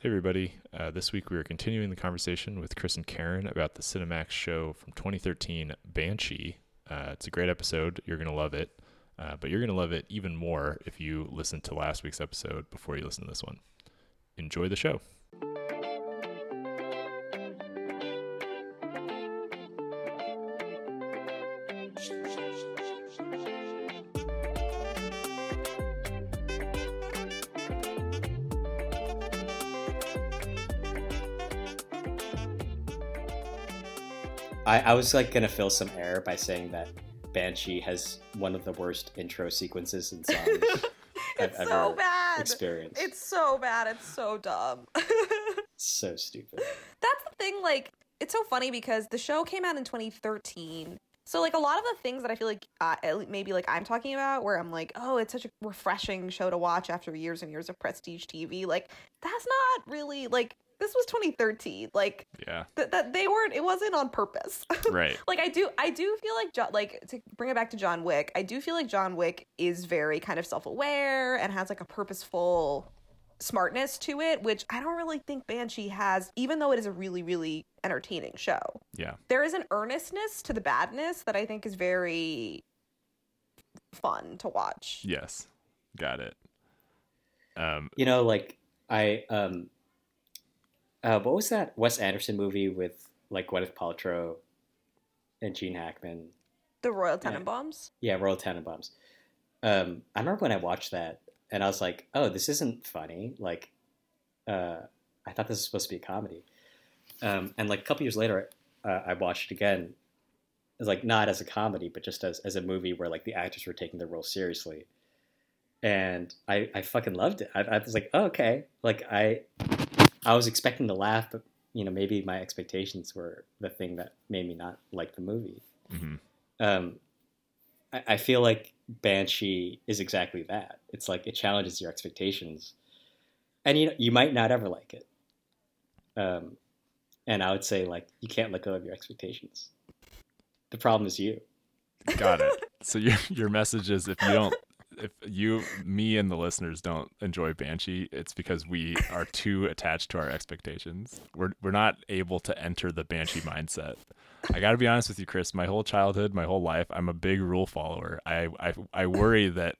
Hey, everybody. Uh, this week we are continuing the conversation with Chris and Karen about the Cinemax show from 2013, Banshee. Uh, it's a great episode. You're going to love it. Uh, but you're going to love it even more if you listen to last week's episode before you listen to this one. Enjoy the show. I, was like gonna fill some air by saying that Banshee has one of the worst intro sequences in songs I've It's so ever bad. experienced. It's so bad. It's so dumb. so stupid. That's the thing. Like, it's so funny because the show came out in 2013. So, like, a lot of the things that I feel like uh, maybe like I'm talking about, where I'm like, oh, it's such a refreshing show to watch after years and years of prestige TV. Like, that's not really like this was 2013. Like, Yeah. that that they weren't. It wasn't on purpose. Right. like I do I do feel like John like to bring it back to John Wick, I do feel like John Wick is very kind of self-aware and has like a purposeful smartness to it, which I don't really think Banshee has, even though it is a really, really entertaining show. Yeah. There is an earnestness to the badness that I think is very fun to watch. Yes. Got it. Um, You know, like I um uh what was that Wes Anderson movie with like Gwyneth Paltrow and Gene Hackman? The Royal Tenenbaums. Yeah, Royal Tenenbaums. Um, I remember when I watched that and I was like, oh, this isn't funny. Like, uh, I thought this was supposed to be a comedy. Um, and like a couple years later, uh, I watched it again. It's like not as a comedy, but just as, as a movie where like the actors were taking their role seriously. And I, I fucking loved it. I, I was like, oh, okay. Like I, I was expecting to laugh, but you know, maybe my expectations were the thing that made me not like the movie mhm. um, I, I feel like Banshee is exactly that. It's like it challenges your expectations, and you know, you might not ever like it. Um, and I would say like you can't let go of your expectations. The problem is you. Got it. So your your message is if you don't if you me and the listeners don't enjoy Banshee, it's because we are too attached to our expectations. We're we're not able to enter the Banshee mindset. I got to be honest with you, Chris. My whole childhood, my whole life, I'm a big rule follower. I I, I worry that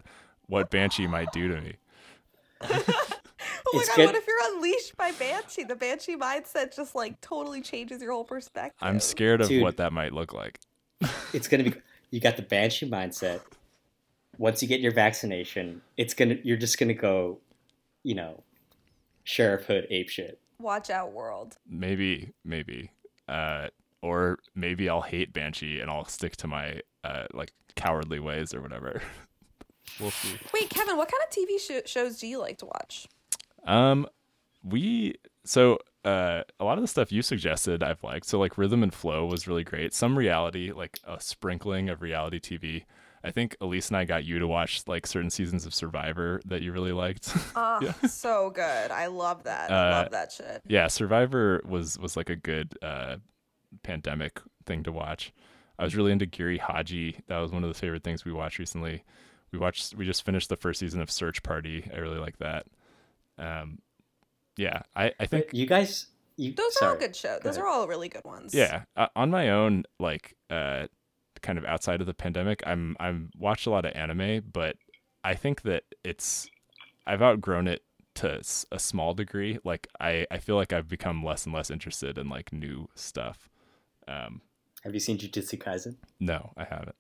what Banshee might do to me. Oh my It's god, good- what if you're unleashed by Banshee? The Banshee mindset just like totally changes your whole perspective. I'm scared of Dude. what that might look like. It's gonna be. You got the Banshee mindset. Once you get your vaccination, it's gonna. You're just gonna go, you know, Sheriff Hood ape shit. Watch out, world. Maybe maybe, uh, or maybe I'll hate Banshee and I'll stick to my uh like cowardly ways or whatever. we'll see. Wait, Kevin, what kind of TV sh- shows do you like to watch? Um, we so uh a lot of the stuff you suggested I've liked. So like Rhythm and Flow was really great. Some reality, like a sprinkling of reality TV. I think Elise and I got you to watch like certain seasons of Survivor that you really liked. Oh, Yeah. so good. I love that. I Uh, love that shit. yeah, Survivor was was like a good uh pandemic thing to watch. I was really into Giri Haji. That was one of the favorite things we watched recently. We watched we just finished the first season of Search Party. I really like that. Um yeah, I I think you guys. You, Those sorry. are all good shows. Those ahead. are all really good ones. Yeah, uh, on my own, like uh, kind of outside of the pandemic, I'm I'm watched a lot of anime, but I think that it's I've outgrown it to a small degree. Like I I feel like I've become less and less interested in like new stuff. Um, Have you seen Jujutsu Kaisen? no, I haven't.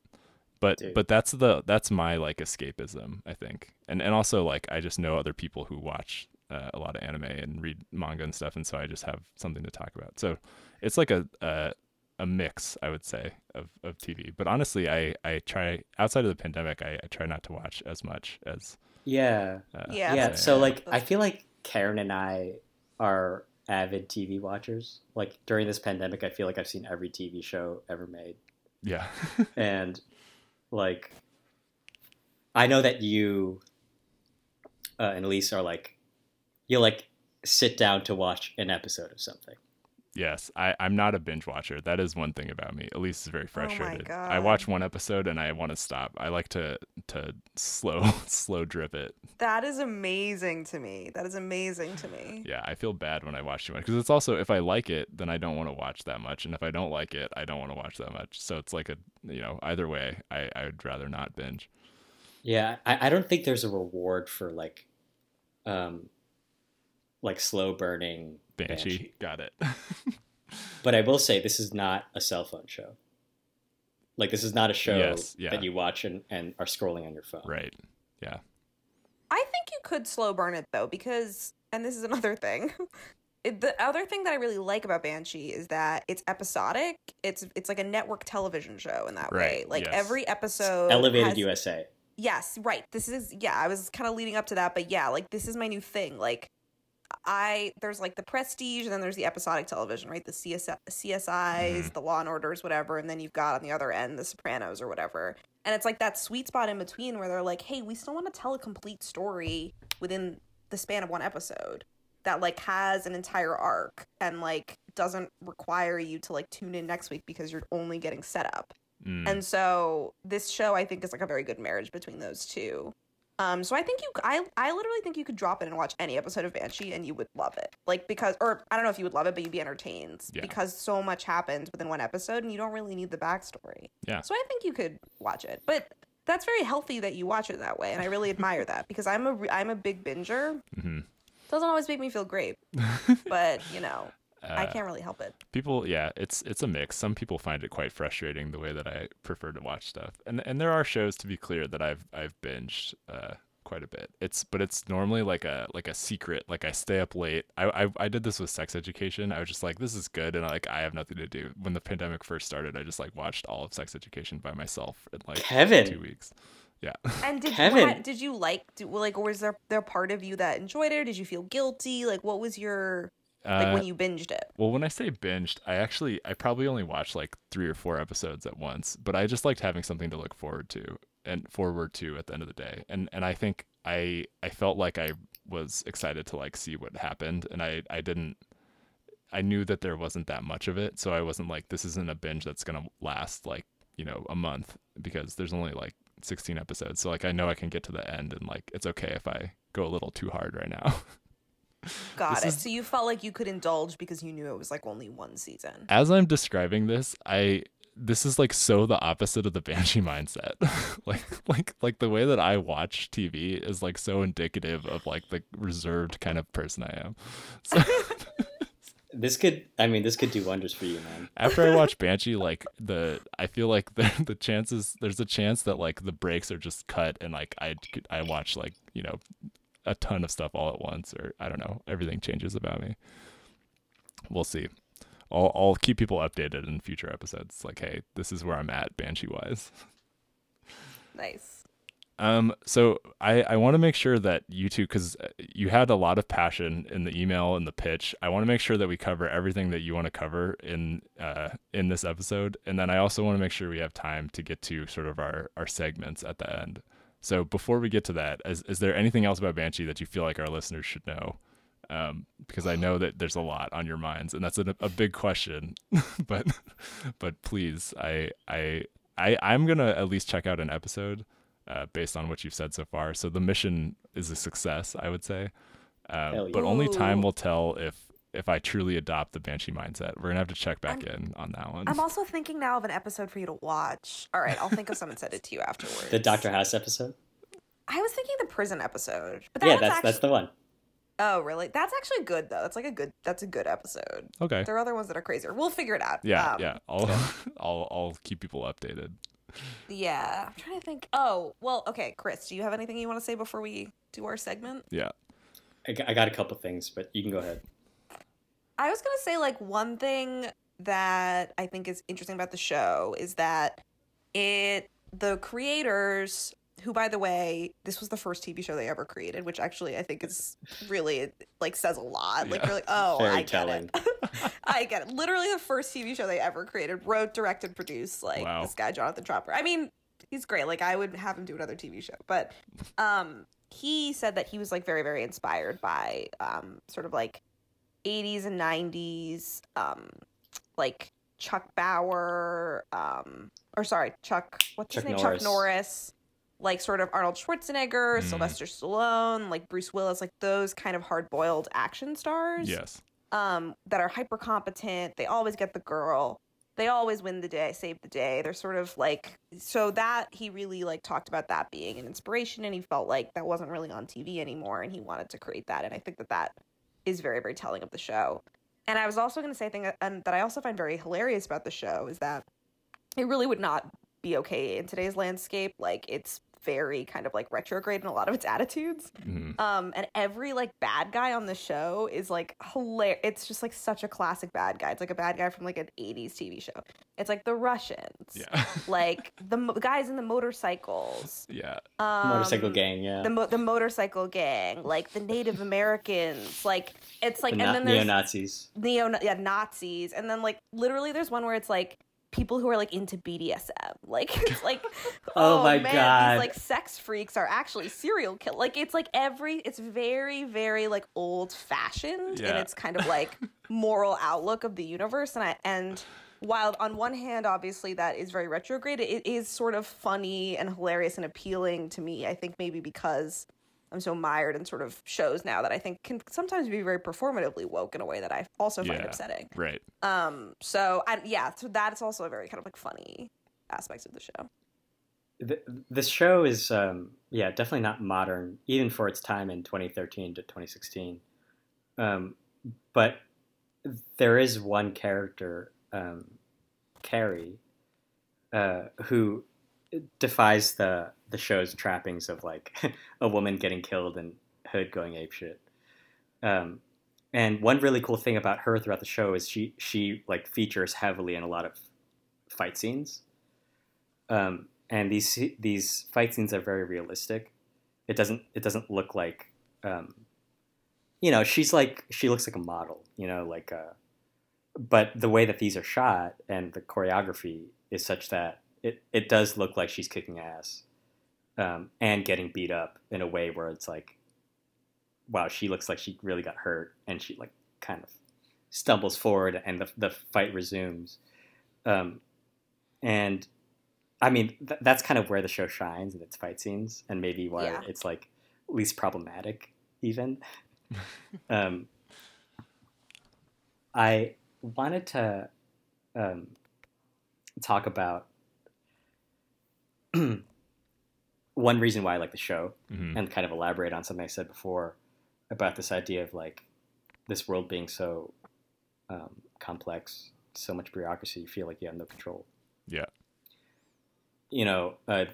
But Dude. but that's the that's my like escapism, I think, and and also like I just know other people who watch uh, a lot of anime and read manga and stuff, and so I just have something to talk about. So it's like a a, a mix, I would say, of, of TV. But honestly, I I try outside of the pandemic, I, I try not to watch as much as Yeah. uh, Yeah, yeah. So like, I feel like Karen and I are avid TV watchers. Like during this pandemic, I feel like I've seen every TV show ever made, yeah and like, I know that you uh, and Elise are like, you like sit down to watch an episode of something. Yes, I, I'm not a binge watcher. That is one thing about me. Elise is very Oh my frustrated. I watch one episode and I want to stop. I like to to slow slow drip it. That is amazing to me. That is amazing to me. Yeah, I feel bad when I watch too much because it's also if I like it, then I don't want to watch that much, and if I don't like it, I don't want to watch that much. So it's like a you know either way, I I would rather not binge. Yeah, I, I don't think there's a reward for like, um, like slow burning Banshee, got it. But I will say this is not a cell phone show. Like this is not a show Yes, yeah. that you watch and, and are scrolling on your phone. right. Yeah. I think you could slow burn it though, because, and this is another thing. It, the other thing that I really like about Banshee is that it's episodic. It's it's like a network television show in that way. Like yes. every episode, Elevated has- USA. Yes, right. This is yeah. I was kind of leading up to that, but yeah, like this is my new thing. Like I there's like the prestige, and then there's the episodic television, right? The CS, CSIs, the Law and Orders, whatever, and then you've got on the other end the Sopranos or whatever. And it's like that sweet spot in between where they're like, hey, we still want to tell a complete story within the span of one episode that like has an entire arc and like doesn't require you to like tune in next week because you're only getting set up. Mm. And so this show I think is like a very good marriage between those two. Um, so I think you, I, I literally think you could drop in and watch any episode of Banshee and you would love it. Like because, or I don't know if you would love it, but you'd be entertained Yeah. because so much happens within one episode and you don't really need the backstory. Yeah. So I think you could watch it, but that's very healthy that you watch it that way, and I really admire that because I'm a, I'm a big binger. Mhm. Doesn't always make me feel great, but you know, I Uh, can't really help it. people yeah it's it's a mix some people find it quite frustrating the way that i prefer to watch stuff and and there are shows to be clear that i've i've binged uh quite a bit it's but it's normally like a like a secret like i stay up late i i, I did this with sex education i was just like this is good and I, like i have nothing to do when the pandemic first started i just like watched all of sex education by myself in like Kevin. two weeks yeah And did you Kevin. ha- did you like do, like or was there there part of you that enjoyed it? Or did you feel guilty? Like what was your like Uh, when you binged it? Well, when I say binged, I actually I probably only watched like three or four episodes at once, but I just liked having something to look forward to and forward to at the end of the day. And and I think I I felt like I was excited to like see what happened and I I didn't I knew that there wasn't that much of it, so I wasn't like this isn't a binge that's going to last like, you know, a month because there's only like 16 episodes. So like I know I can get to the end and like it's okay if I go a little too hard right now. Got this it. is- So you felt like you could indulge because you knew it was like only one season. as I'm describing this, I this is like so the opposite of the banshee mindset. like like like the way that I watch TV is like so indicative of like the reserved kind of person I am. So This could, I mean, this could do wonders for you, man. after I watch Banshee, like the I feel like the the chances there's a chance that like the brakes are just cut and like I I watch like you know a ton of stuff all at once or I don't know everything changes about me. We'll see. I'll I'll keep people updated in future episodes. Like hey, this is where I'm at Banshee wise. Nice. Um, so I, I want to make sure that you two, because you had a lot of passion in the email and the pitch. I want to make sure that we cover everything that you want to cover in uh, in this episode, and then I also want to make sure we have time to get to sort of our our segments at the end. So before we get to that, is is there anything else about Banshee that you feel like our listeners should know? Um, because I know that there's a lot on your minds, and that's a, a big question. but but please, I I I I'm gonna at least check out an episode uh, based on what you've said so far. So the mission is a success, I would say. Um, Hell but only time will tell if if I truly adopt the banshee mindset. We're gonna have to check back in on that one. I'm also thinking now of an episode for you to watch. All right, I'll think of some and send it to you afterwards. The Doctor House episode. I was thinking the prison episode, but that yeah, that's actually, that's the one. Oh, really? That's actually good though. That's like a good. That's a good episode. okay. There are other ones that are crazier. We'll figure it out. Yeah, Um, yeah. I'll I'll I'll keep people updated. Yeah. I'm trying to think. Oh, well, okay, Chris, do you have anything you want to say before we do our segment? Yeah. I got a couple things, but you can go ahead. I was gonna say like one thing that I think is interesting about the show is that it the creators who by the way this was the first TV show they ever created which actually I think is really like says a lot like Yeah. you're like oh Very I get telling. it I get it literally the first TV show they ever created wrote directed produced like Wow. this guy Jonathan Tropper I mean he's great like I would have him do another TV show but um he said that he was like very very inspired by um sort of like 80s and 90s, um, like Chuck Bauer, um, or sorry, Chuck, what's Chuck his name? Norris. Chuck Norris, like sort of Arnold Schwarzenegger, Mm. Sylvester Stallone, like Bruce Willis, like those kind of hard boiled action stars Yes. um, that are hyper competent. They always get the girl. They always win the day, save the day. They're sort of like so that he really like talked about that being an inspiration, and he felt like that wasn't really on TV anymore, and he wanted to create that. And I think that that is very very telling of the show. And I was also going to say a thing um, that I also find very hilarious about the show is that it really would not be okay in today's landscape. Like it's very kind of like retrograde in a lot of its attitudes. Mhm. Um, and every like bad guy on the show is like hilarious. It's just like such a classic bad guy. It's like a bad guy from like an '80s TV show. It's like the Russians, Yeah. like the mo- guys in the motorcycles, yeah. um, Motorcycle gang, yeah. the mo- the motorcycle gang, like the Native Americans. Like it's like, the and na- then there's neo Nazis. neo yeah Nazis, and then like literally there's one where it's like people who are like into BDSM. Like it's like oh, oh my man, God. these like sex freaks are actually serial kill. Like it's like every it's very very like old fashioned Yeah. its kind of like moral outlook of the universe, and I and. While on one hand, obviously that is very retrograde, it is sort of funny and hilarious and appealing to me. I think maybe because I'm so mired in sort of shows now that I think can sometimes be very performatively woke in a way that I also find Yeah. upsetting. Right. Um, so I yeah, so that's also a very kind of like funny aspect of the show. the, the show is um, yeah definitely not modern even for its time in 2013 to 2016 um, but there is one character um, carrie uh, who defies the the show's trappings of like a woman getting killed and hood going apeshit um, and one really cool thing about her throughout the show is she she like features heavily in a lot of fight scenes um, and these these fight scenes are very realistic. It doesn't it doesn't look like, um, you know, she's like she looks like a model, you know, like. Uh, but the way that these are shot and the choreography is such that it it does look like she's kicking ass, um, and getting beat up in a way where it's like, wow, she looks like she really got hurt, and she like kind of stumbles forward, and the the fight resumes, um, and I mean, th- that's kind of where the show shines in its fight scenes, and maybe why Yeah. it's like least problematic, even. um, I wanted to um, talk about one reason why I like the show, Mhm. and kind of elaborate on something I said before about this idea of like this world being so um, complex, so much bureaucracy, you feel like you have no control Yeah. you know, uh,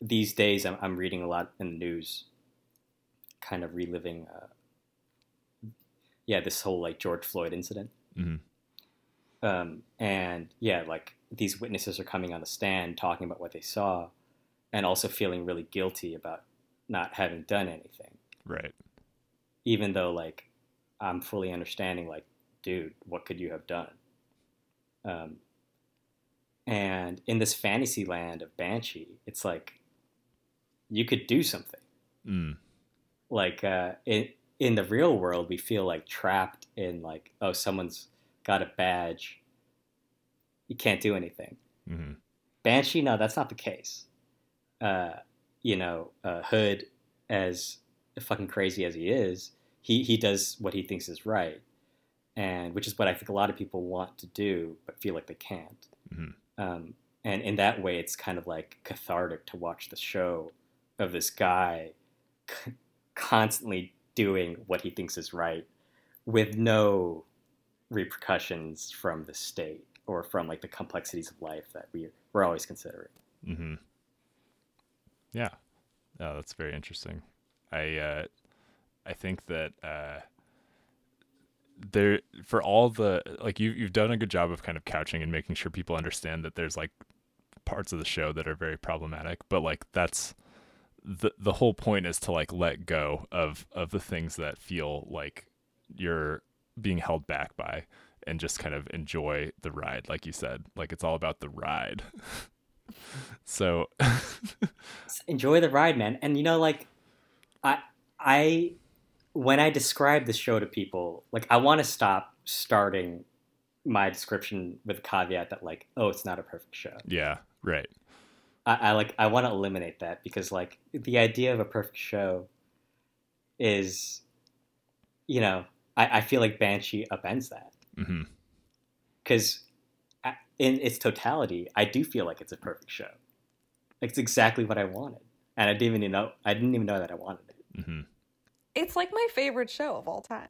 these days I'm, I'm reading a lot in the news, kind of reliving, uh, yeah, this whole like George Floyd incident. Mhm. Um, and yeah, like these witnesses are coming on the stand talking about what they saw and also feeling really guilty about not having done anything, Right. even though like I'm fully understanding, like, dude, what could you have done? Um, and in this fantasy land of Banshee, it's like you could do something. Mm. Like uh, in in the real world, we feel like trapped in like, oh, someone's got a badge, you can't do anything. hmm Banshee, no, that's not the case. Uh, you know, uh, Hood, as fucking crazy as he is, he he does what he thinks is right, and which is what I think a lot of people want to do but feel like they can't. Mhm. Um, and in that way, it's kind of like cathartic to watch the show of this guy c- constantly doing what he thinks is right with no repercussions from the state or from like the complexities of life that we we're always considering. hmm Yeah. Oh, that's very interesting. I uh, I think that uh, there for all the like you you've done a good job of kind of couching and making sure people understand that there's like parts of the show that are very problematic, but like that's the the whole point is to like let go of of the things that feel like you're being held back by and just kind of enjoy the ride like you said like it's all about the ride so enjoy the ride, man. And you know, like I I when I describe the show to people, like I want to stop starting my description with a caveat that like, oh, it's not a perfect show. Yeah, right. I, I like I want to eliminate that because like the idea of a perfect show is, you know, I, I feel like Banshee upends that because in its totality, I do feel like it's a perfect show. It's exactly what I wanted, and I didn't even know I didn't even know that I wanted it. hmm It's like my favorite show of all time,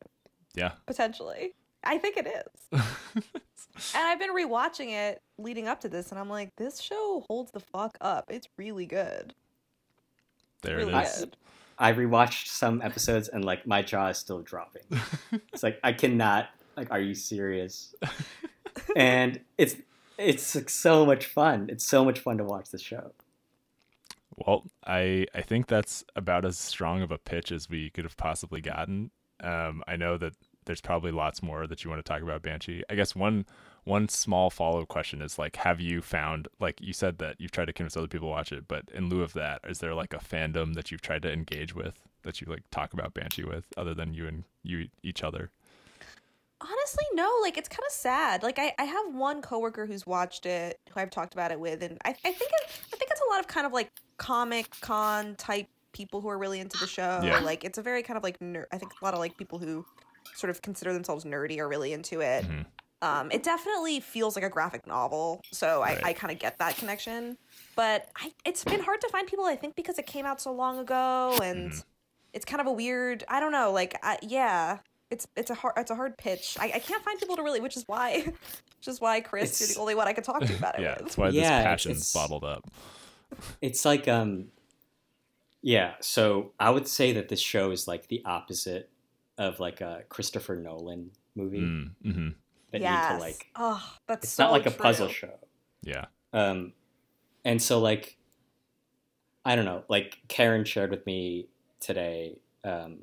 Yeah. potentially. I think it is. And I've been rewatching it leading up to this, and I'm like, this show holds the fuck up. It's really good. there really it is. good. I rewatched some episodes and like my jaw is still dropping. it's like I cannot. Like, are you serious? and it's it's like, so much fun. It's so much fun to watch the show. Well, I I think that's about as strong of a pitch as we could have possibly gotten. Um, I know that there's probably lots more that you want to talk about Banshee. I guess one one small follow up question is like, have you found like you said that you've tried to convince other people to watch it, but in lieu of that, is there like a fandom that you've tried to engage with that you like talk about Banshee with, other than you and you each other? Honestly, no. Like, it's kind of sad. Like, I, I have one coworker who's watched it, who I've talked about it with, and I, I think it, I think it's a lot of kind of like comic con type people who are really into the show. Yeah. Like, it's a very kind of like ner- I think a lot of like people who sort of consider themselves nerdy are really into it. Mhm. Um, it definitely feels like a graphic novel, so Right. I, I kind of get that connection. But I, it's been hard to find people. I think because it came out so long ago, and Mhm. it's kind of a weird. I don't know. Like, I, yeah, it's it's a hard it's a hard pitch. I, I can't find people to really, which is why, which is why Chris, you're the only one I could talk to about it Yeah, with. that's why this Yeah, it's- passion's bottled up. It's like um, yeah. So I would say that this show is like the opposite of like a Christopher Nolan movie Mm, hmm that yes. you need to like. oh, that's It's so not like a puzzle show. Yeah. Um, and so like, I don't know. Like Karen shared with me today um,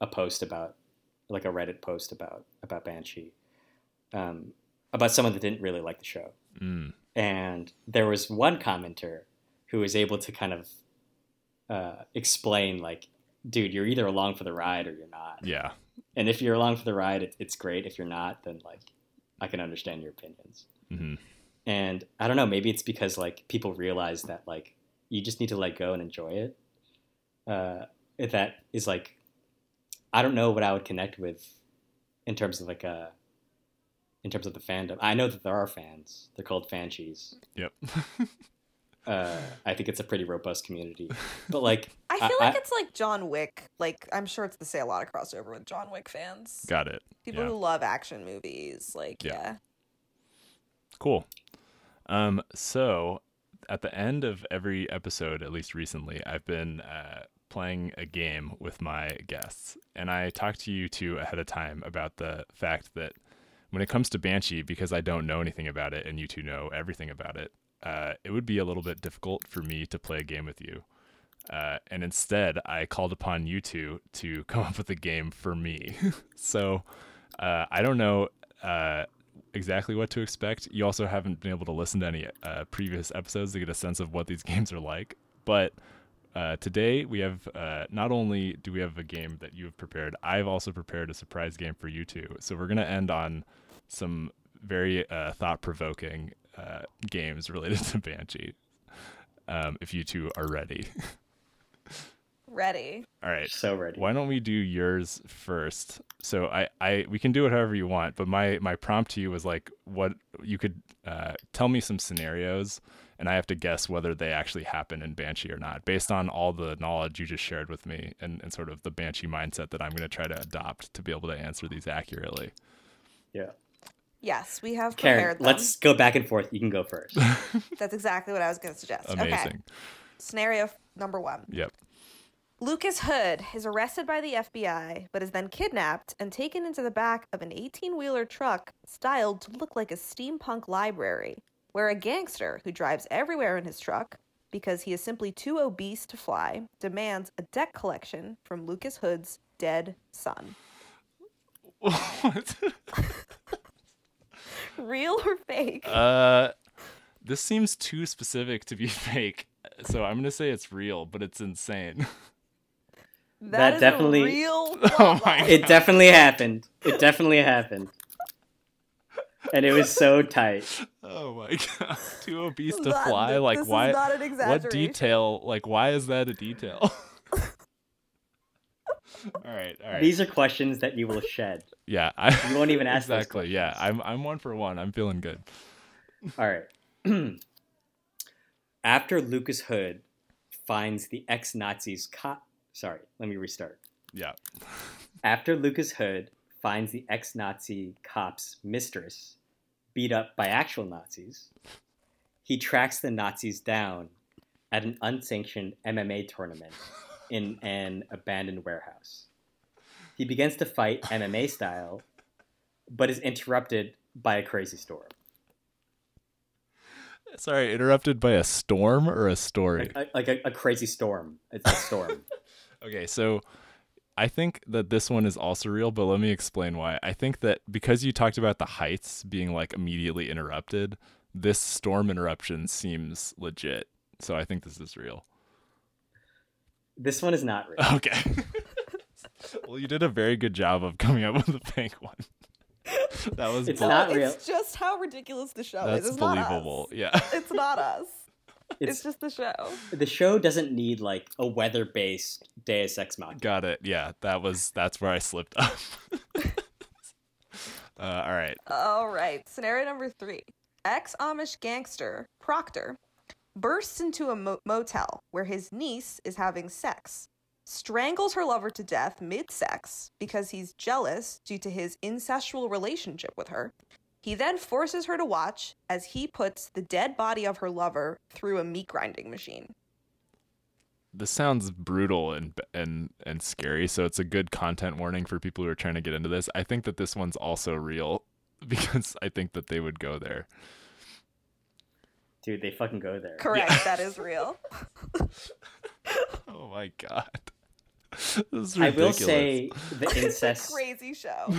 a post about like a Reddit post about about Banshee, um, about someone that didn't really like the show, Mm, and there was one commenter who was able to kind of uh, explain like, dude, you're either along for the ride or you're not. yeah. And if you're along for the ride, it, it's great. If you're not, then like, I can understand your opinions hmm and i don't know maybe it's because like people realize that like you just need to let go and enjoy it uh that is like i don't know what i would connect with in terms of like uh in terms of the fandom i know that there are fans they're called fanshies Yep. uh i think it's a pretty robust community but like I I- feel like I- it's like John Wick. Like I'm sure it's the say a lot of crossover with John Wick fans. Got it. People yeah. who love action movies. Like Yeah. yeah. Cool. Um, so at the end of every episode, at least recently, I've been uh, playing a game with my guests, and I talked to you two ahead of time about the fact that when it comes to Banshee, because I don't know anything about it, and you two know everything about it, uh, it would be a little bit difficult for me to play a game with you. Uh, and instead, I called upon you two to come up with a game for me. so uh, I don't know uh, exactly what to expect. You also haven't been able to listen to any uh, previous episodes to get a sense of what these games are like. But uh, today we have not only do we have a game that you have prepared, I've also prepared a surprise game for you two. So we're gonna end on some very uh, thought-provoking uh, games related to Banshee. Um, if you two are ready. Ready. All right. so ready Why don't we do yours first? So I, I we can do it however you want, but my my prompt to you was like what you could uh, tell me some scenarios and I have to guess whether they actually happen in Banshee or not, based on all the knowledge you just shared with me and, and sort of the Banshee mindset that I'm gonna try to adopt to be able to answer these accurately. yeah Yes, we have karen prepared them. let's go back and forth you can go first That's exactly what I was going to suggest. Okay. Amazing. Scenario number one. Yep. Lucas Hood is arrested by the FBI, but is then kidnapped and taken into the back of an 18 wheeler truck styled to look like a steampunk library, where a gangster who drives everywhere in his truck, because he is simply too obese to fly, demands a debt collection from Lucas Hood's dead son. what? Real or fake? uh, this seems too specific to be fake, so I'm gonna say it's real, but it's insane. That is definitely- a real. Oh my plot. It definitely happened. It definitely happened. And it was so tight. Oh my god. Too obese to Not- fly? Like why Is not an what detail like why is that a detail? All right, all right. These are questions that you will shed. yeah, I You won't even ask those Exactly. Yeah. I'm I'm one for one. I'm feeling good. All right. After Lucas Hood finds the ex Nazis cop. Sorry, let me restart. Yeah. After Lucas Hood finds the ex Nazi cop's mistress beat up by actual Nazis, he tracks the Nazis down at an unsanctioned MMA tournament in an abandoned warehouse. He begins to fight MMA style, but is interrupted by a crazy storm. Sorry, interrupted by a storm or a story. Like, like a, a crazy storm. It's a storm. Okay, so I think that this one is also real, but let me explain why. I think that because you talked about the heights being like immediately interrupted, this storm interruption seems legit. So I think this is real. This one is not real. Okay. well, you did a very good job of coming up with a fake one. that was It's bel- not it's just how ridiculous the show that's is. It's not believable. us. Yeah. It's not us. It's, It's just the show. the show doesn't need like a weather-based Deus Ex Machina. Got it. Yeah, that was that's where I slipped up. uh, all right. All right. Scenario number three. Ex Amish gangster Proctor bursts into a mo- motel where his niece is having sex, strangles her lover to death mid sex because he's jealous due to his incestual relationship with her. He then forces her to watch as he puts the dead body of her lover through a meat grinding machine. This sounds brutal and and and scary, so it's a good content warning for people who are trying to get into this. I think that this one's also real because I think that they would go there. Dude, they fucking go there. Correct. That is real. Oh my god. This is I will ridiculous. say the It's a incest, crazy show.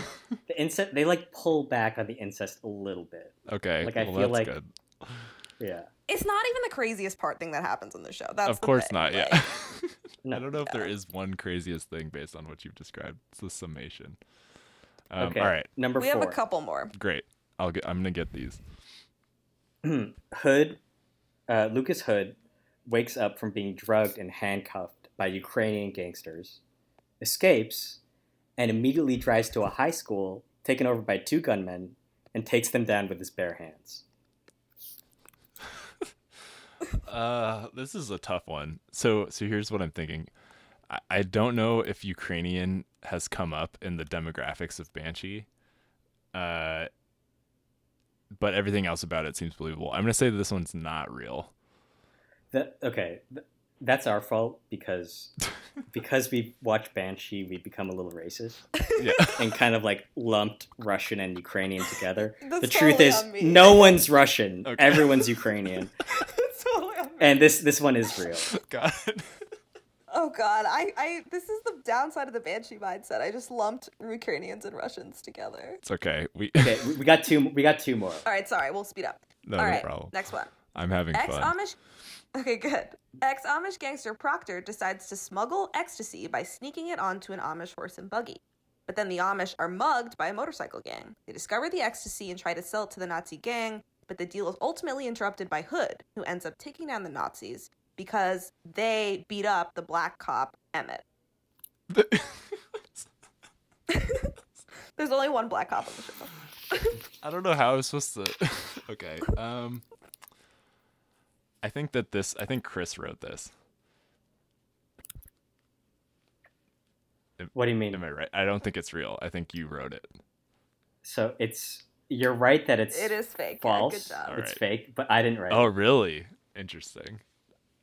the incest, they like pull back on the incest a little bit. Okay. like, I well, feel that's like- good. Yeah. It's not even the craziest part thing that happens in the show. That's Of the course thing, not, like- yeah. No. I don't know if there is one craziest thing based on what you've described. It's the summation. Um, Okay. All right, Number we four. have a couple more. great. I'll get. I'm gonna get these. Hood, uh, Lucas Hood, wakes up from being drugged and handcuffed by Ukrainian gangsters, escapes, and immediately drives to a high school taken over by two gunmen and takes them down with his bare hands. Uh, this is a tough one. So, so here's what I'm thinking. I, don't know if Ukrainian has come up in the demographics of Banshee. Uh, but everything else about it seems believable. I'm gonna say that this one's not real. That okay, th- that's our fault because because we watch Banshee, we become a little racist Yeah. and kind of like lumped Russian and Ukrainian together. That's the truth totally is, on no one's Russian. Okay. Everyone's Ukrainian, It's totally on me. and this this one is real. God. Oh god, I, I this is the downside of the banshee mindset. I just lumped Ukrainians and Russians together. It's okay. We. Okay, we, we got two. We got two more. All right, sorry, we'll speed up. no, All no right, problem. next one. I'm having Ex fun. Amish. Okay, good. Ex Amish gangster Proctor decides to smuggle ecstasy by sneaking it onto an Amish horse and buggy. But then the Amish are mugged by a motorcycle gang. They discover the ecstasy and try to sell it to the Nazi gang, but the deal is ultimately interrupted by Hood, who ends up taking down the Nazis because they beat up the black cop Emmett. There's only one black cop on the show. I don't know how I was supposed to. okay. Um. I think that this. I think Chris wrote this. What do you mean? Am I right? I don't think it's real. I think you wrote it. So it's you're right that it's It is fake. yeah, false. good job. All It's right. fake, but I didn't write Oh, it. really? Interesting.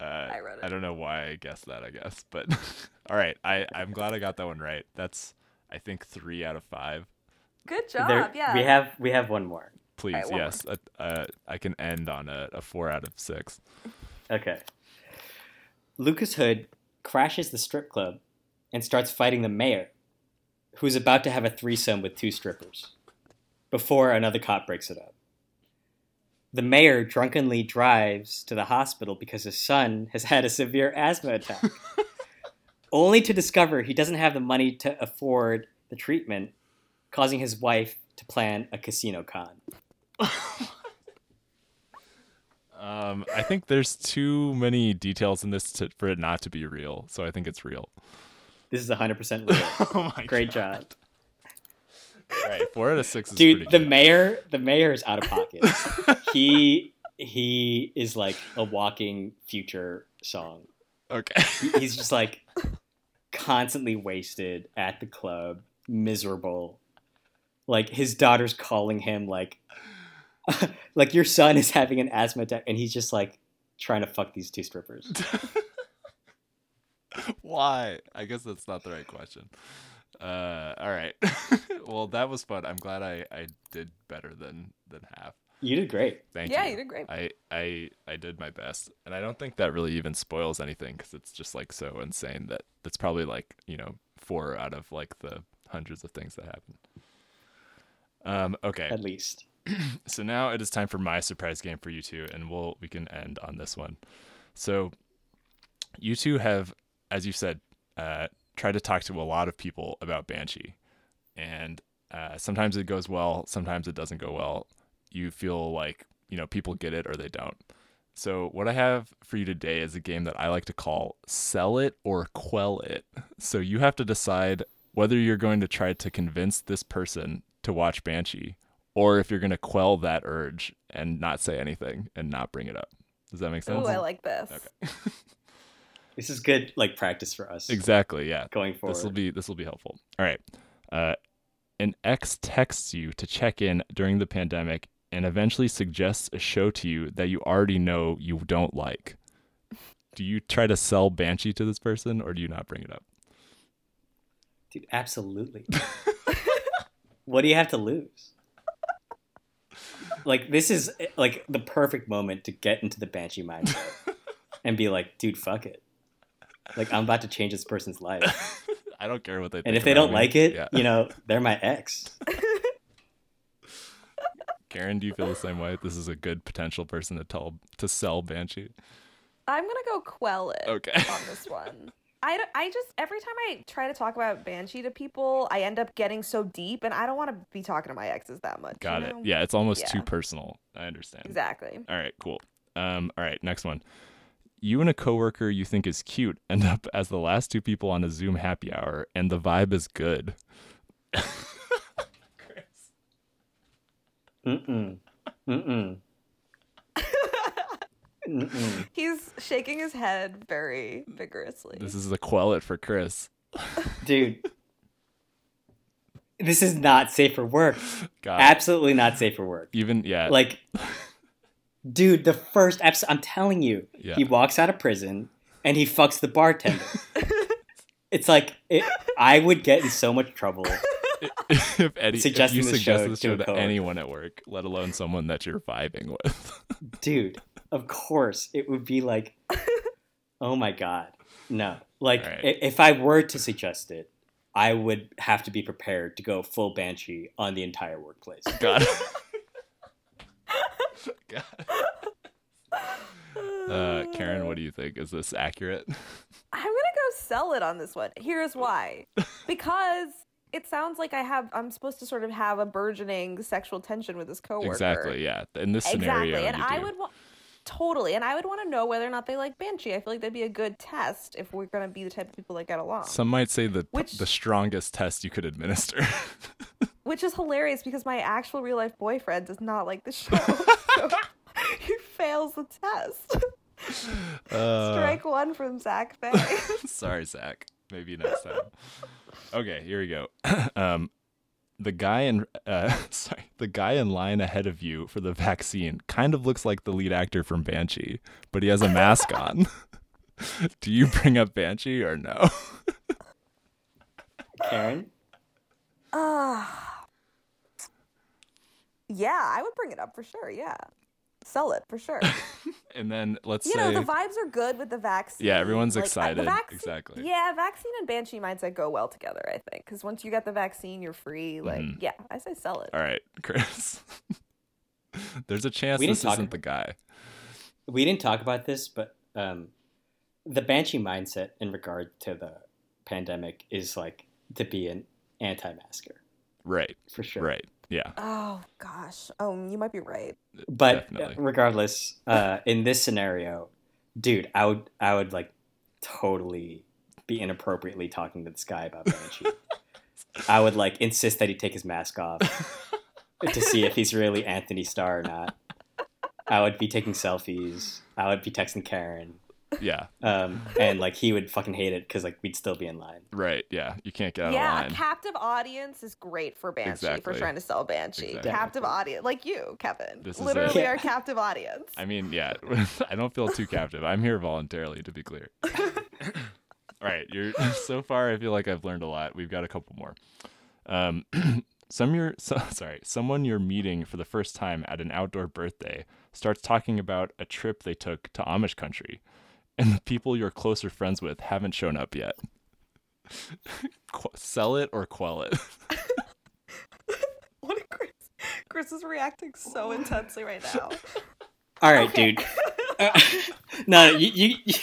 Uh, I wrote it. I don't know why I guessed that. I guess, but all right. I I'm glad I got that one right. That's I think three out of five. Good job. There- yeah. We have we have one more. Please, right, one more. yes. Uh, uh, I can end on a, a four out of six. Okay. Lucas Hood crashes the strip club and starts fighting the mayor, who's about to have a threesome with two strippers, before another cop breaks it up. The mayor drunkenly drives to the hospital because his son has had a severe asthma attack. only to discover he doesn't have the money to afford the treatment, causing his wife to plan a casino con. Um, I think there's too many details in this to, for it not to be real, so I think it's real. This is 100% real. oh my Great job. All right, four out of six is Dude, the good. mayor, the mayor is out of pocket. He he is like a walking future song. okay. He's just like constantly wasted at the club, miserable. Like his daughter's calling him like like your son is having an asthma attack and he's just like trying to fuck these two strippers. Why? I guess that's not the right question. Uh, all right. well, that was fun. I'm glad I, I did better than than half. You did great. Thank yeah, you. Yeah, you did great. I, I I did my best, and I don't think that really even spoils anything because it's just like so insane that that's probably like you know four out of like the hundreds of things that happen. Um. Okay. At least. So now it is time for my surprise game for you two, and we'll we can end on this one. So you two have, as you said, uh, tried to talk to a lot of people about Banshee, and uh, sometimes it goes well, sometimes it doesn't go well. You feel like you know people get it or they don't. So what I have for you today is a game that I like to call "Sell It or Quell It." So you have to decide whether you're going to try to convince this person to watch Banshee or if you're going to quell that urge and not say anything and not bring it up. Does that make sense? Oh, I like this. Okay. This is good like practice for us exactly. Yeah. going forward. This will be this will be helpful. All right. Uh, an ex texts you to check in during the pandemic and eventually suggests a show to you that you already know you don't like. Do you try to sell Banshee to this person or do you not bring it up? Dude, absolutely. what do you have to lose? Like this is like the perfect moment to get into the banshee mindset and be like, dude, fuck it. Like I'm about to change this person's life. I don't care what they think. And if they don't me. like it, yeah. you know, they're my ex. Karen, do you feel the same way? This is a good potential person to tell to sell Banshee. I'm gonna go quell it Okay. on this one. I, I just every time I try to talk about Banshee to people, I end up getting so deep, and I don't want to be talking to my exes that much. Got you it. know? Yeah, it's almost too personal. I understand. exactly. All right, cool. Um, all right, next one. You and a coworker you think is cute end up as the last two people on a Zoom happy hour, and the vibe is good. Mm-mm. Mm-mm. Mm-mm. He's shaking his head very vigorously. This is a quell it for Chris. Dude. This is not safe for work. God, Absolutely not safe for work. even yeah, Like, dude, the first episode, I'm telling you, Yeah. he walks out of prison and he fucks the bartender. it's like, it, I would get in so much trouble. if Eddie, if you suggest this to show a to anyone at work, let alone someone that you're vibing with. Dude, of course, it would be like, oh my God. No. Like, Right. if I were to suggest it, I would have to be prepared to go full banshee on the entire workplace. God. God. Uh, Karen, what do you think? Is this accurate? I'm gonna go sell it on this one. Here's why. because it sounds like I have I'm supposed to sort of have a burgeoning sexual tension with this coworker. Exactly. Yeah. In this scenario, Exactly. And I do. would want totally and I would want to know whether or not they like Banshee. I feel like that'd be a good test if we're gonna be the type of people that get along. Some might say the Which- the strongest test you could administer. Which is hilarious because my actual real life boyfriend does not like the show. so he fails the test. Uh, Strike one from Zach Bay. sorry, Zach. Maybe next time. Okay, here we go. um, the guy in uh, sorry, the guy in line ahead of you for the vaccine kind of looks like the lead actor from Banshee, but he has a mask on. Do you bring up Banshee or no? Karen? Ah. yeah, I would bring it up for sure. Yeah. Sell it for sure. And then let's you say know, the vibes are good with the vaccine. Yeah, everyone's Like, excited. the vac- Exactly. Yeah, vaccine and banshee mindset go well together, I think. Because once you get the vaccine, you're free. Like, Mhm. yeah, I say sell it. All right, Chris. There's a chance We this talk isn't the guy. we didn't talk about this, but um, the banshee mindset in regard to the pandemic is like to be an anti-masker Right. for sure. Right. Yeah. Oh gosh. Oh, you might be right. But Definitely. regardless, uh, in this scenario, dude, I would I would like totally be inappropriately talking to this guy about Banshee. I would like insist that he take his mask off to see if he's really Antony Starr or not. I would be taking selfies. I would be texting Karen, Yeah. um, and like he would fucking hate it because like we'd still be in line. Right. Yeah. You can't get out yeah, of a line. captive audience is great for Banshee Exactly. for trying to sell Banshee. Exactly. Captive audience, like you, Kevin. This is Literally it. our captive audience. I mean, yeah, I don't feel too captive. I'm here voluntarily, to be clear. All right, you're so far. I feel like I've learned a lot. We've got a couple more. Um, some you're so, sorry, someone you're meeting for the first time at an outdoor birthday starts talking about a trip they took to Amish country, and the people you're closer friends with haven't shown up yet. Qu- sell it or quell it. What a Chris. Chris is reacting so intensely right now. All right, Okay. dude. Uh, no, you, you, you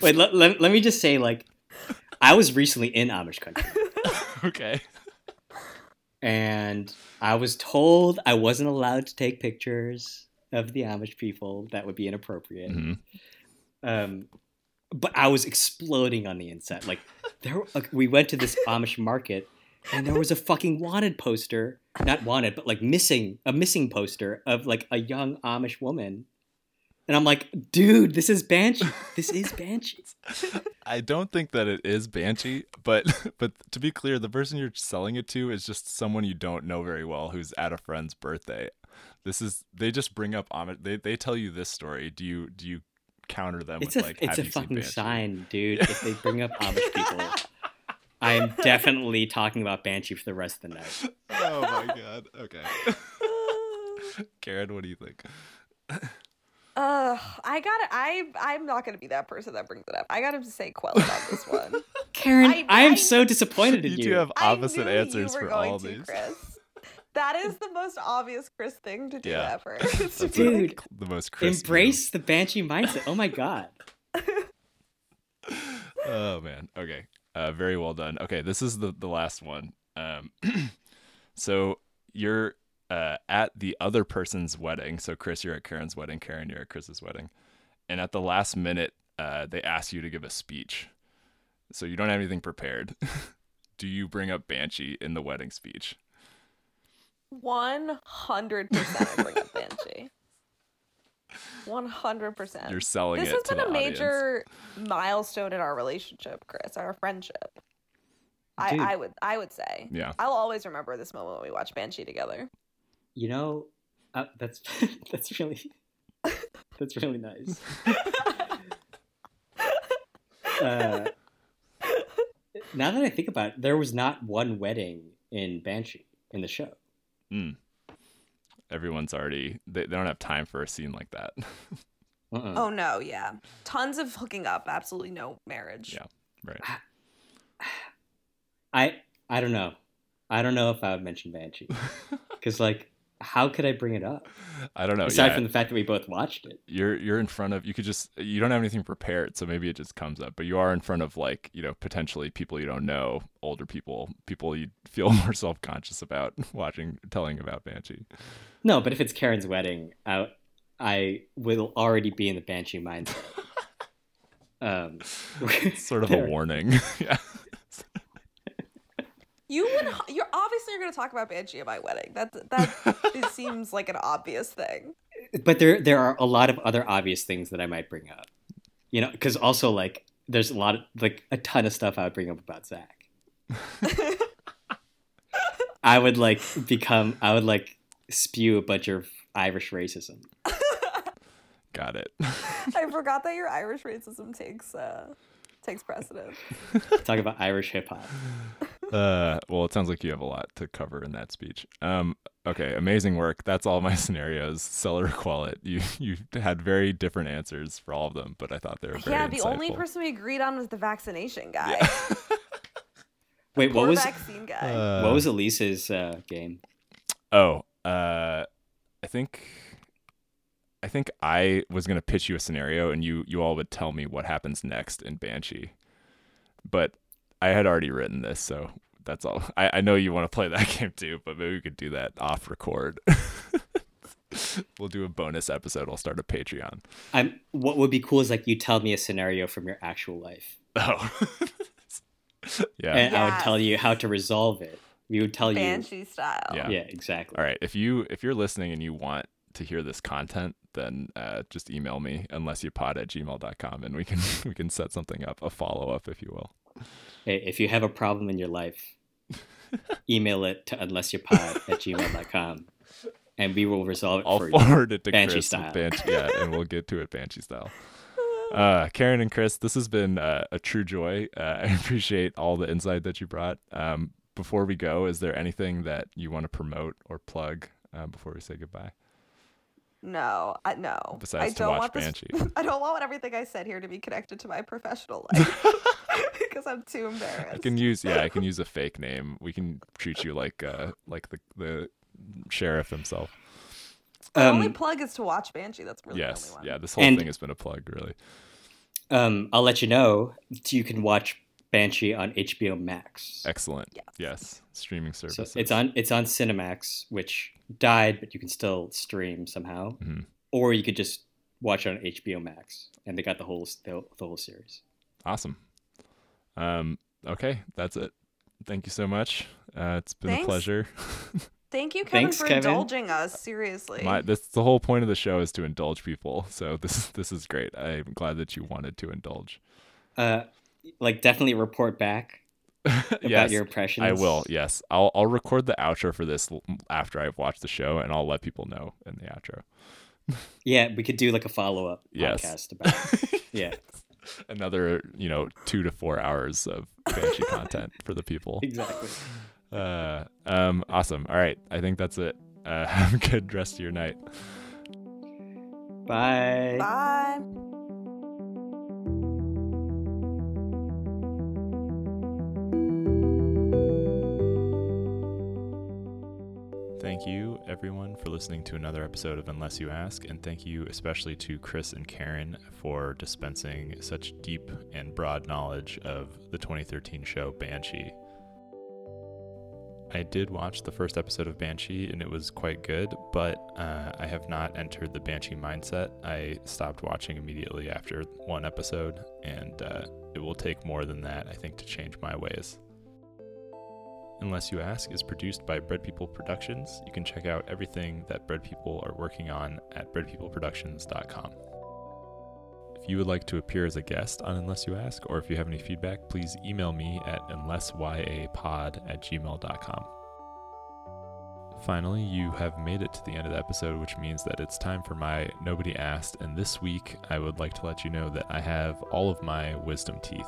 wait. Let, let, let me just say, like, I was recently in Amish country, okay. and I was told I wasn't allowed to take pictures of the Amish people. That would be inappropriate. Mhm. Um, but I was exploding on the inside. Like, there, like, we went to this Amish market, and there was a fucking wanted poster. Not wanted, but like missing a missing poster of like a young Amish woman. And I'm like, dude, this is Banshee. This is Banshee. I don't think that it is Banshee, but but to be clear, the person you're selling it to is just someone you don't know very well who's at a friend's birthday. This is they just bring up Amish. They they tell you this story. Do you do you counter them It's with a like it's a fucking Banshee? sign, dude. If they bring up Amish people, I am definitely talking about Banshee for the rest of the night. Oh my god. Okay. Karen, what do you think? Uh, I gotta. I I'm not gonna be that person that brings it up. I gotta say quell on this one. Karen, I- I, am so disappointed in You you. two have opposite answers for going all to, these. Chris. That is the most obvious Chris thing to do Yeah. ever. It's to Dude, like, The most crisp. Embrace the Banshee mindset. Oh my god. oh man okay uh, very well done okay this is the the last one um so you're uh, at the other person's wedding so chris you're at karen's wedding karen you're at chris's wedding and at the last minute uh, they ask you to give a speech so you don't have anything prepared do you bring up banshee in the wedding speech One hundred percent, I bring up Banshee. One hundred percent. you're selling This it has to been the a audience. major milestone in our relationship, Chris, our friendship. I, I would, I would say. yeah I'll always remember this moment when we watched Banshee together. You know, uh, that's that's really that's really nice. Uh, now that I think about it, there was not one wedding in Banshee in the show. Mm. everyone's already they, they don't have time for a scene like that Uh-uh. Oh no, yeah, tons of hooking up, absolutely no marriage. Yeah. right I I don't know. I don't know if I would mention Banshee because like, how could I bring it up i don't know aside yeah. from the fact that we both watched it? you're you're in front of you could just you don't have anything prepared so maybe it just comes up but you are in front of like you know potentially people you don't know older people people you feel more self-conscious about watching telling about banshee No, but if it's Karen's wedding, I I will already be in the Banshee mindset. Um, sort of a warning yeah You would, you're obviously you're going to talk about Banshee at my wedding. That that it seems like an obvious thing. but there there are a lot of other obvious things that I might bring up. You know, because also like there's a lot of like a ton of stuff I would bring up about Zach. I would like become I would like spew a bunch of Irish racism. got it I forgot that your Irish racism takes uh takes precedence. Talk about Irish hip hop. Uh well it sounds like you have a lot to cover in that speech um okay amazing work that's all my scenarios Seller or quell it you you had very different answers for all of them but i thought they were very yeah, the only person we agreed on was the vaccination guy. Wait, what was vaccine guy? Uh, what was Elise's uh, game? Oh, uh, I think, I think I was gonna pitch you a scenario, and you you all would tell me what happens next in Banshee. But I had already written this, so that's all. I, I know you want to play that game too, but maybe we could do that off record. we'll do a bonus episode. I'll start a Patreon. I'm. What would be cool is like you tell me a scenario from your actual life, Oh, yeah. and I would tell you how to resolve it. We would tell Banshee style. Yeah. you. Yeah, exactly. All right. If you if you're listening and you want to hear this content, then uh, just email me unless you pod at gmail.com and we can we can set something up, a follow up if you will. Hey, if you have a problem in your life, email it to unlessyou'pod at gmail.com and we will resolve it I'll for you. forward it to Banshee Chris. style. Banshee, yeah, and we'll get to it Banshee style. Uh, Karen and Chris, this has been uh, a true joy. Uh, I appreciate all the insight that you brought. Um, before we go, is there anything that you want to promote or plug uh, before we say goodbye? No, I no. Besides I don't watch want this. Banshee. I don't want everything I said here to be connected to my professional life because I'm too embarrassed. I can use yeah, I can use a fake name. We can treat you like uh like the the sheriff himself. My only Um, plug is to watch Banshee. That's really yes, the only one. yeah. This whole And- thing has been a plug, really. um, I'll let you know. You can watch Banshee on HBO Max. Excellent. Yes. Yes, streaming service. So it's on it's on Cinemax, which died, but you can still stream somehow, Mhm. or you could just watch it on HBO Max, and they got the whole the, the whole series. Awesome. Um. Okay, that's it. Thank you so much. Uh, it's been a pleasure. Thank you, Kevin, Thanks, for Kevin. indulging us. Seriously. My this the whole point of the show is to indulge people. So this this is great. I'm glad that you wanted to indulge. Uh, like definitely report back about yes, your impressions. I will. Yes, I'll I'll record the outro for this after I've watched the show, and I'll let people know in the outro. Yeah, we could do like a follow up Yes. podcast about. yeah, Another you know two to four hours of banshee content for the people. exactly. Uh, um, awesome. All right, I think that's it. Uh, have a good rest of your night. Bye. Bye. Thank you, everyone, for listening to another episode of Unless You Ask, and thank you especially to Chris and Karen for dispensing such deep and broad knowledge of the 2013 show Banshee. I did watch the first episode of Banshee and it was quite good, but uh, I have not entered the Banshee mindset. I stopped watching immediately after one episode, and uh, it will take more than that, I think, to change my ways. Unless You Ask is produced by Bread People Productions. You can check out everything that Bread People are working on at breadpeopleproductions.com. If you would like to appear as a guest on Unless You Ask, or if you have any feedback, please email me at unlessyapod at gmail.com. Finally, you have made it to the end of the episode, which means that it's time for my Nobody Asked. And this week, I would like to let you know that I have all of my wisdom teeth